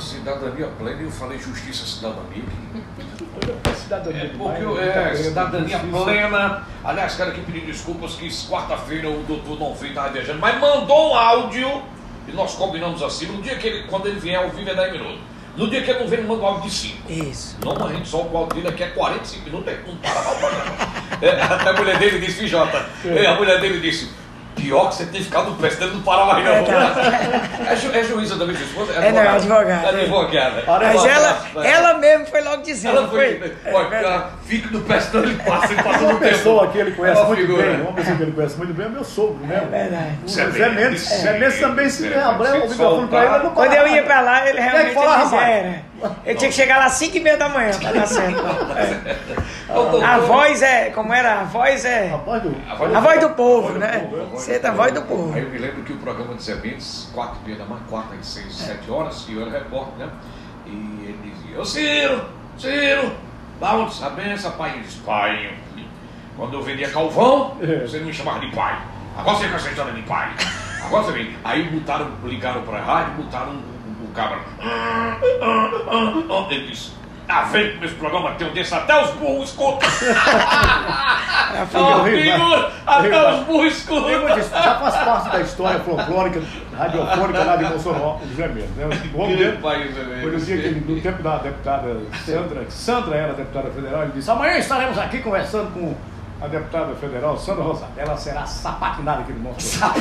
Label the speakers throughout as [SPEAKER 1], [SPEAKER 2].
[SPEAKER 1] cidadania plena e eu falei justiça cidadania.
[SPEAKER 2] Cidadania
[SPEAKER 1] É, porque é,
[SPEAKER 2] Tá
[SPEAKER 1] cidadania
[SPEAKER 2] justiça.
[SPEAKER 1] plena. Aliás, quero aqui pedir desculpas que quarta-feira o doutor não veio, estava viajando, mas mandou um áudio e nós combinamos assim. No dia que ele, quando ele vier ao vivo é 10 minutos. No dia que ele não vem, ele manda um áudio de 5.
[SPEAKER 3] Isso.
[SPEAKER 1] Não, a gente só o áudio dele aqui é 45 minutos, ele não para o programa. É, até a mulher dele disse, "Viu, Jota, é, a mulher dele disse, pior que você tem ficado você não para mais não. É, ju- é juíza também, sua esposa?
[SPEAKER 3] É, não, é advogada.
[SPEAKER 1] Advogada.
[SPEAKER 3] Mas ela, ela mesmo foi logo dizendo.
[SPEAKER 1] ela foi.
[SPEAKER 3] É
[SPEAKER 1] Olha, cara, fica no pé, senão ele passa, ele passa
[SPEAKER 2] Uma pessoa que ele conhece
[SPEAKER 1] É
[SPEAKER 2] muito
[SPEAKER 1] figura.
[SPEAKER 2] bem, uma pessoa que ele conhece muito bem é meu sogro, né?
[SPEAKER 3] É verdade.
[SPEAKER 2] O
[SPEAKER 1] Zé Mendes. É.
[SPEAKER 2] Zé Mendes também se abrir o microfone pra ele, ele não
[SPEAKER 3] Quando eu ia pra lá, ele realmente era. Ele tinha que chegar lá às 5 e meia da manhã pra dar certo. A voz é, como era? A voz é.
[SPEAKER 2] Rapaz do...
[SPEAKER 1] A voz
[SPEAKER 3] A voz do povo,
[SPEAKER 2] voz do
[SPEAKER 3] né?
[SPEAKER 2] povo, é.
[SPEAKER 3] Você a voz do povo.
[SPEAKER 1] Aí eu me lembro que o programa de Zé Mendes, 4 e meia da manhã, 4 e 6, 7 horas, e eu era repórter, né? E ele dizia, ô Ciro, Ciro, dá onde a benção, pai? Ele disse, pai, quando eu vendia calvão,
[SPEAKER 2] É.
[SPEAKER 1] você não me chamava de pai. Agora você com essa história de pai. Agora você vem. Aí botaram, ligaram pra rádio, botaram o, o, o cabra. "Ah, ah, ah, ah." Ele disse, ah, vem com esse programa, tem desse, até os burros escutam.
[SPEAKER 3] A
[SPEAKER 1] Ó,
[SPEAKER 2] horrível,
[SPEAKER 1] figura,
[SPEAKER 2] né?
[SPEAKER 1] até os burros escutam.
[SPEAKER 2] Já faz parte da história folclórica, radiofônica lá de do Zé Mendes. Né? O nome dele
[SPEAKER 1] país,
[SPEAKER 2] foi no dia que, no tempo da deputada Sandra, que Sandra era deputada federal, ele disse, amanhã estaremos aqui conversando com a deputada federal Sandra Rosa. Ela será sapatinada aqui no Mossoró.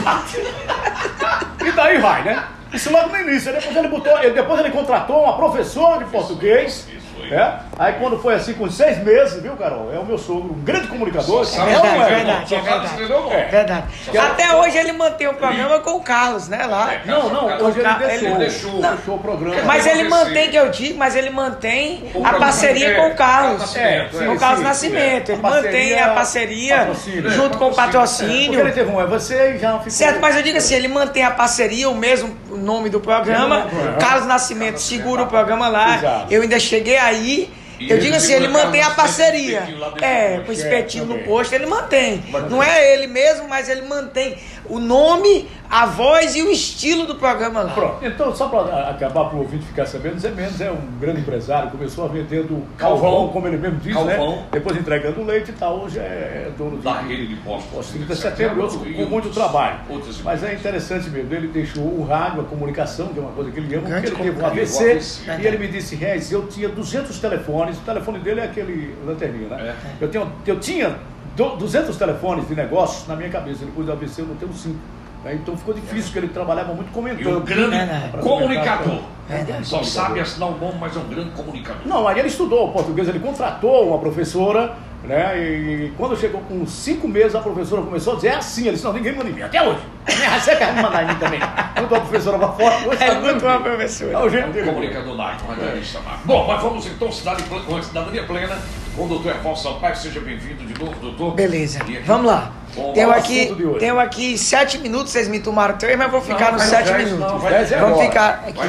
[SPEAKER 2] E daí vai, né? Isso logo no início. Depois ele botou, depois ele contratou uma professora de português. É? Aí quando foi assim, com seis meses, viu, Carol? É o meu sogro, um grande comunicador. É não
[SPEAKER 3] verdade,
[SPEAKER 2] é?
[SPEAKER 3] verdade, é
[SPEAKER 1] sabe
[SPEAKER 3] verdade.
[SPEAKER 1] o nome.
[SPEAKER 3] É verdade. Até hoje ele mantém o programa com o Carlos, né? Lá.
[SPEAKER 1] É,
[SPEAKER 2] Não, não, hoje ele
[SPEAKER 3] Ele
[SPEAKER 2] deixou.
[SPEAKER 1] deixou.
[SPEAKER 2] deixou o programa.
[SPEAKER 3] Mas ele mantém, que eu digo, mas ele mantém a parceria
[SPEAKER 1] é-
[SPEAKER 3] com o Carlos.
[SPEAKER 1] Nascimento,
[SPEAKER 3] com
[SPEAKER 1] é.
[SPEAKER 3] o Carlos Nascimento. Ele mantém a parceria junto
[SPEAKER 1] É,
[SPEAKER 3] com o
[SPEAKER 2] Porque
[SPEAKER 3] patrocínio.
[SPEAKER 2] ele teve um, é você e já ficou.
[SPEAKER 3] Certo, mas eu digo assim, ele mantém a parceria, o mesmo nome do programa. Carlos Nascimento segura o programa lá. Eu ainda cheguei aí.
[SPEAKER 1] E
[SPEAKER 3] Eu digo assim, ele mantém a parceria.
[SPEAKER 1] espetinho lá dentro
[SPEAKER 3] É,
[SPEAKER 1] do
[SPEAKER 3] com o espetinho
[SPEAKER 2] É,
[SPEAKER 3] no
[SPEAKER 2] também.
[SPEAKER 3] posto, ele mantém. Não é ele mesmo, mas ele mantém o nome, a voz e o estilo do programa lá.
[SPEAKER 2] Pronto, então só para acabar para o ouvinte ficar sabendo, Zé Mendes é um grande empresário, começou a vendendo calvão,
[SPEAKER 1] Calvão.
[SPEAKER 2] como ele mesmo diz,
[SPEAKER 1] Calvão.
[SPEAKER 2] né? Depois entregando leite e tal, hoje é dono de
[SPEAKER 1] Da rede de postos.
[SPEAKER 2] postos 30 de setembro, outros, com muito trabalho.
[SPEAKER 1] outros-
[SPEAKER 2] Mas é interessante mesmo, ele deixou o rádio, a comunicação, que é uma coisa que ele ama, porque ele teve um AVC. e ele me disse, Reis, eu tinha 200 telefones, o telefone dele é aquele lanterninha, né?
[SPEAKER 1] É.
[SPEAKER 2] Eu, tenho, eu tinha do- 200 telefones de negócios na minha cabeça, depois do AVC eu não tenho cinco. né? Então ficou difícil, porque ele trabalhava muito
[SPEAKER 1] E um
[SPEAKER 2] comentando.
[SPEAKER 1] grande
[SPEAKER 3] Verdade.
[SPEAKER 1] comunicador.
[SPEAKER 3] Verdade.
[SPEAKER 1] Só sabe assinar o nome, mas é um grande comunicador.
[SPEAKER 2] Não, aí ele estudou português, ele contratou uma professora, né? E quando chegou com cinco meses, a professora começou a dizer, é assim, ele disse, não, ninguém manda em mim, até hoje. Nem você quer me mandar em mim também. Quando a professora vai fora, hoje
[SPEAKER 3] É muito uma
[SPEAKER 2] bem.
[SPEAKER 3] professora.
[SPEAKER 2] É o
[SPEAKER 1] É
[SPEAKER 2] jeito dele.
[SPEAKER 1] comunicador nato, radialista nato. Bom, mas vamos então, cidade, cidadania plena, com o doutor Erval Sampaio. Seja bem-vindo de novo, doutor.
[SPEAKER 3] Beleza,
[SPEAKER 1] E aqui-
[SPEAKER 3] vamos lá. Tenho aqui, tenho aqui sete minutos, vocês me tomaram três, mas vou ficar
[SPEAKER 1] Não,
[SPEAKER 3] nos sete minutos.
[SPEAKER 1] não,
[SPEAKER 2] dez
[SPEAKER 3] Vamos
[SPEAKER 2] agora.
[SPEAKER 3] ficar aqui.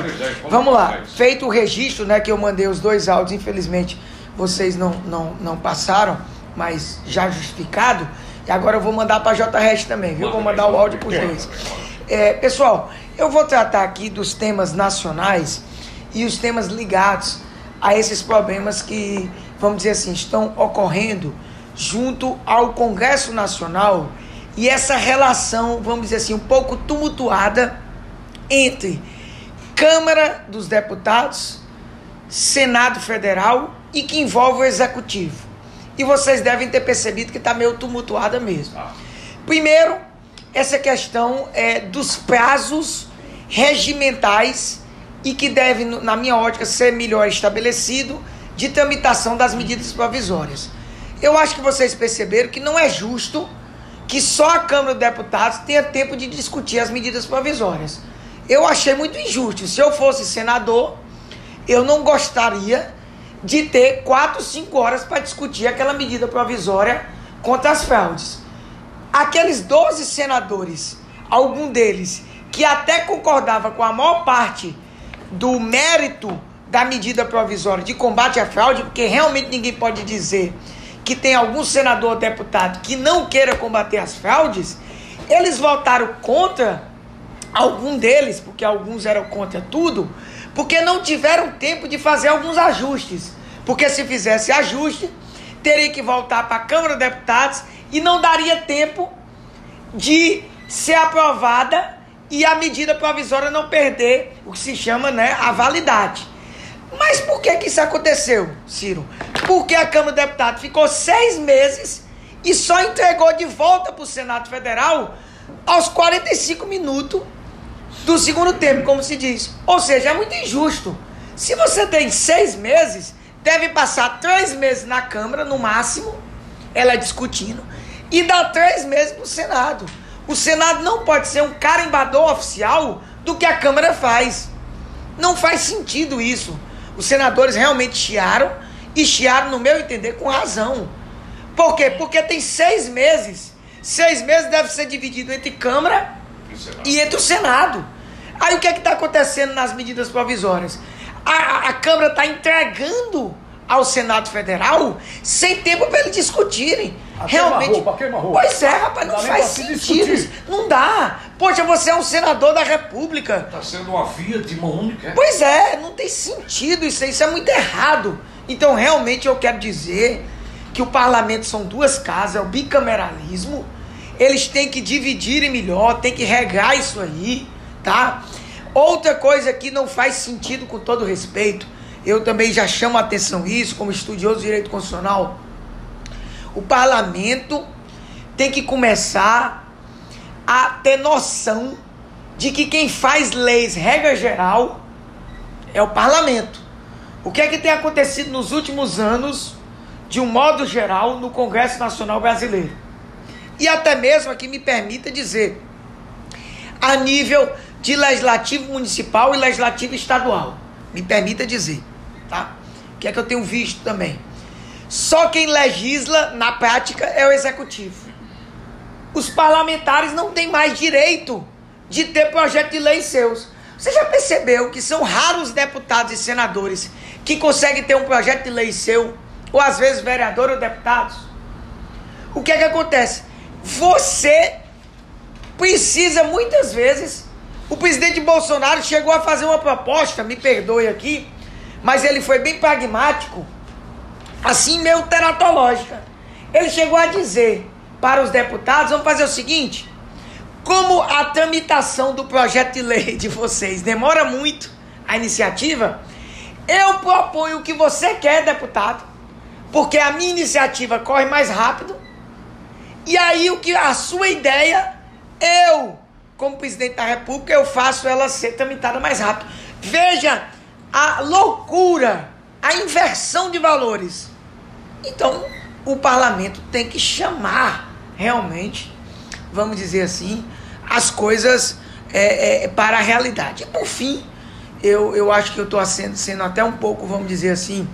[SPEAKER 1] vamos
[SPEAKER 3] lá. Feito o registro, né, que eu mandei os dois áudios, infelizmente vocês não, não, não passaram, mas já justificado. E agora eu vou mandar para a JRS também, viu? Vou mandar o áudio para os dois. É, pessoal, eu vou tratar aqui dos temas nacionais e os temas ligados a esses problemas que, vamos dizer assim, estão ocorrendo junto ao Congresso Nacional e essa relação, vamos dizer assim, um pouco tumultuada entre Câmara dos Deputados, Senado Federal e que envolve o Executivo. E vocês devem ter percebido que está meio tumultuada mesmo.
[SPEAKER 1] Tá.
[SPEAKER 3] Primeiro, essa questão é dos prazos regimentais e que deve, na minha ótica, ser melhor estabelecido de tramitação das medidas provisórias. Eu acho que vocês perceberam que não é justo que só a Câmara dos Deputados tenha tempo de discutir as medidas provisórias. Eu achei muito injusto. Se eu fosse senador, eu não gostaria de ter quatro, cinco horas para discutir aquela medida provisória contra as fraudes. Aqueles 12 senadores, algum deles, que até concordava com a maior parte do mérito da medida provisória de combate à fraude, porque realmente ninguém pode dizer que tem algum senador ou deputado que não queira combater as fraudes, eles votaram contra algum deles, porque alguns eram contra tudo, porque não tiveram tempo de fazer alguns ajustes. Porque se fizesse ajuste, teria que voltar para a Câmara dos Deputados e não daria tempo de ser aprovada e a medida provisória não perder o que se chama né, a validade. Mas por que, que isso aconteceu, Ciro? Porque a Câmara dos Deputados ficou seis meses e só entregou de volta para o Senado Federal aos 45 minutos do segundo tempo, como se diz. Ou seja, é muito injusto. Se você tem seis meses, deve passar três meses na Câmara, no máximo, ela discutindo, e dar três meses para o Senado. O Senado não pode ser um carimbador oficial do que a Câmara faz. Não faz sentido isso. Os senadores realmente chiaram e chiaram, no meu entender, com razão. Por quê? Porque tem seis meses. Seis meses deve ser dividido entre Câmara e entre o Senado. Aí o que é que está acontecendo nas medidas provisórias? A, a, a Câmara está entregando ao Senado Federal sem tempo para eles discutirem.
[SPEAKER 2] A
[SPEAKER 3] Realmente.
[SPEAKER 2] queima-roupa, a queima-roupa.
[SPEAKER 3] Pois é, rapaz, não
[SPEAKER 2] nem
[SPEAKER 3] faz
[SPEAKER 2] se
[SPEAKER 3] sentido. isso. Não dá. Poxa, você é um senador da República.
[SPEAKER 1] Está sendo uma via de mão única. é?
[SPEAKER 3] Pois é, não tem sentido isso aí, isso é muito errado. Então, realmente, eu quero dizer que o parlamento são duas casas, é o bicameralismo. Eles têm que dividirem melhor, tem que regar isso aí, tá? Outra coisa que não faz sentido, com todo respeito, eu também já chamo a atenção isso, como estudioso de direito constitucional. O parlamento tem que começar a ter noção de que quem faz leis, regra geral, é o parlamento. O que é que tem acontecido nos últimos anos, de um modo geral, no Congresso Nacional Brasileiro? E até mesmo aqui me permita dizer, a nível de legislativo municipal e legislativo estadual. Me permita dizer, tá? O que é que eu tenho visto também? Só quem legisla na prática é o executivo. Os parlamentares não têm mais direito de ter projeto de lei seus. Você já percebeu que são raros deputados e senadores que conseguem ter um projeto de lei seu, ou às vezes vereador ou deputados? O que é que acontece? Você precisa muitas vezes. O presidente Bolsonaro chegou a fazer uma proposta, me perdoe aqui, mas ele foi bem pragmático, assim meio teratológica. Ele chegou a dizer para os deputados: vamos fazer o seguinte. Como a tramitação do projeto de lei de vocês demora muito, a iniciativa, eu proponho o que você quer, deputado, porque a minha iniciativa corre mais rápido. E aí o que a sua ideia, eu, como presidente da República, eu faço ela ser tramitada mais rápido. Veja a loucura, a inversão de valores. Então, o parlamento tem que chamar realmente, vamos dizer assim, as coisas é, é, para a realidade. E por fim, eu, eu acho que eu estou sendo, sendo até um pouco, vamos dizer assim,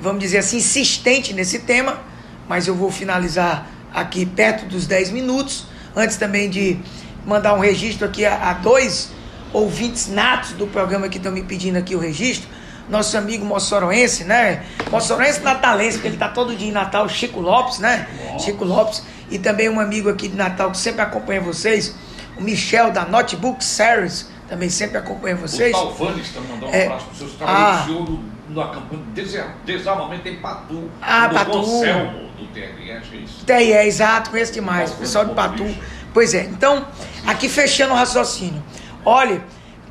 [SPEAKER 3] vamos dizer assim, insistente nesse tema, mas eu vou finalizar aqui perto dos 10 minutos, antes também de mandar um registro aqui a, a dois ouvintes natos do programa que estão me pedindo aqui o registro, nosso amigo moçoroense, né? Moçoroense natalense, porque ele está todo dia em Natal, Chico Lopes, né? Chico Lopes, e também um amigo aqui de Natal que sempre acompanha vocês, o Michel da Notebook Series, também sempre acompanha vocês.
[SPEAKER 1] O Talvanes está mandando um
[SPEAKER 3] É.
[SPEAKER 1] abraço para os seus
[SPEAKER 3] Ah.
[SPEAKER 1] trabalhos. O senhor no- na campanha de desa- desarmamento em Patu.
[SPEAKER 3] Ah, Patu.
[SPEAKER 1] doutor Selmo do TRS, é isso.
[SPEAKER 3] É exato, conheço demais.
[SPEAKER 1] Tá
[SPEAKER 3] O pessoal de Patu. Pois é, então, aqui fechando o raciocínio. Olha,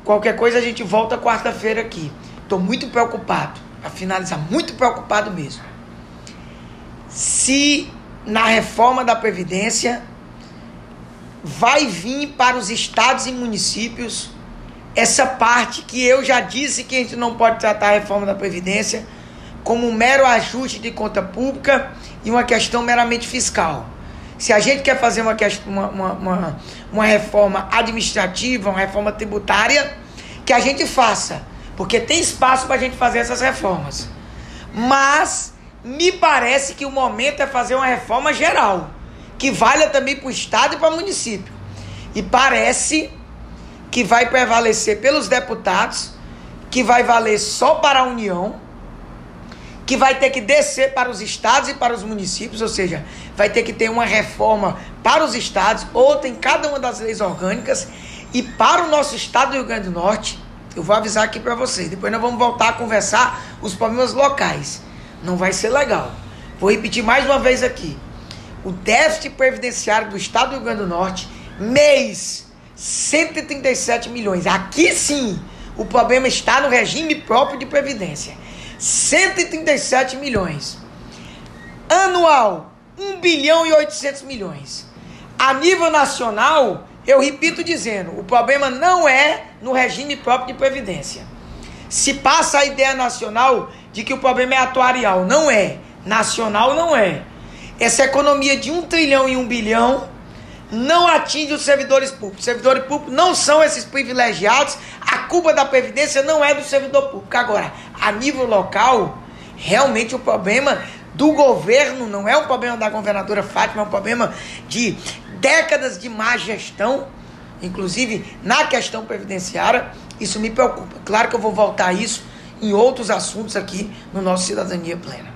[SPEAKER 3] qualquer coisa a gente volta quarta-feira aqui. Estou muito preocupado, para finalizar, muito preocupado mesmo. Se na reforma da Previdência vai vir para os estados e municípios essa parte que eu já disse que a gente não pode tratar a reforma da Previdência como um mero ajuste de conta pública e uma questão meramente fiscal. Se a gente quer fazer uma, uma, uma, uma reforma administrativa, uma reforma tributária, que a gente faça, porque tem espaço para a gente fazer essas reformas. Mas me parece que o momento é fazer uma reforma geral, que valha também para o Estado e para o município. E parece que vai prevalecer pelos deputados, que vai valer só para a União, que vai ter que descer para os estados e para os municípios, ou seja, vai ter que ter uma reforma para os estados, outra em cada uma das leis orgânicas, E para o nosso estado do Rio Grande do Norte, eu vou avisar aqui para vocês. Depois nós vamos voltar a conversar os problemas locais. Não vai ser legal. Vou repetir mais uma vez aqui. O déficit previdenciário do estado do Rio Grande do Norte, mês, 137 milhões. Aqui sim, o problema está no regime próprio de previdência. 137 milhões. Anual, 1 bilhão e 800 milhões. A nível nacional, eu repito dizendo, o problema não é no regime próprio de previdência. Se passa a ideia nacional de que o problema é atuarial, não é. Nacional não é. Essa economia de 1 trilhão e 1 bilhão não atinge os servidores públicos. Os servidores públicos não são esses privilegiados. A culpa da previdência não é do servidor público. Agora, a nível local, realmente o problema do governo não é um problema da governadora Fátima, é um problema de décadas de má gestão, inclusive na questão previdenciária. Isso me preocupa. Claro que eu vou voltar a isso em outros assuntos aqui no nosso Cidadania Plena.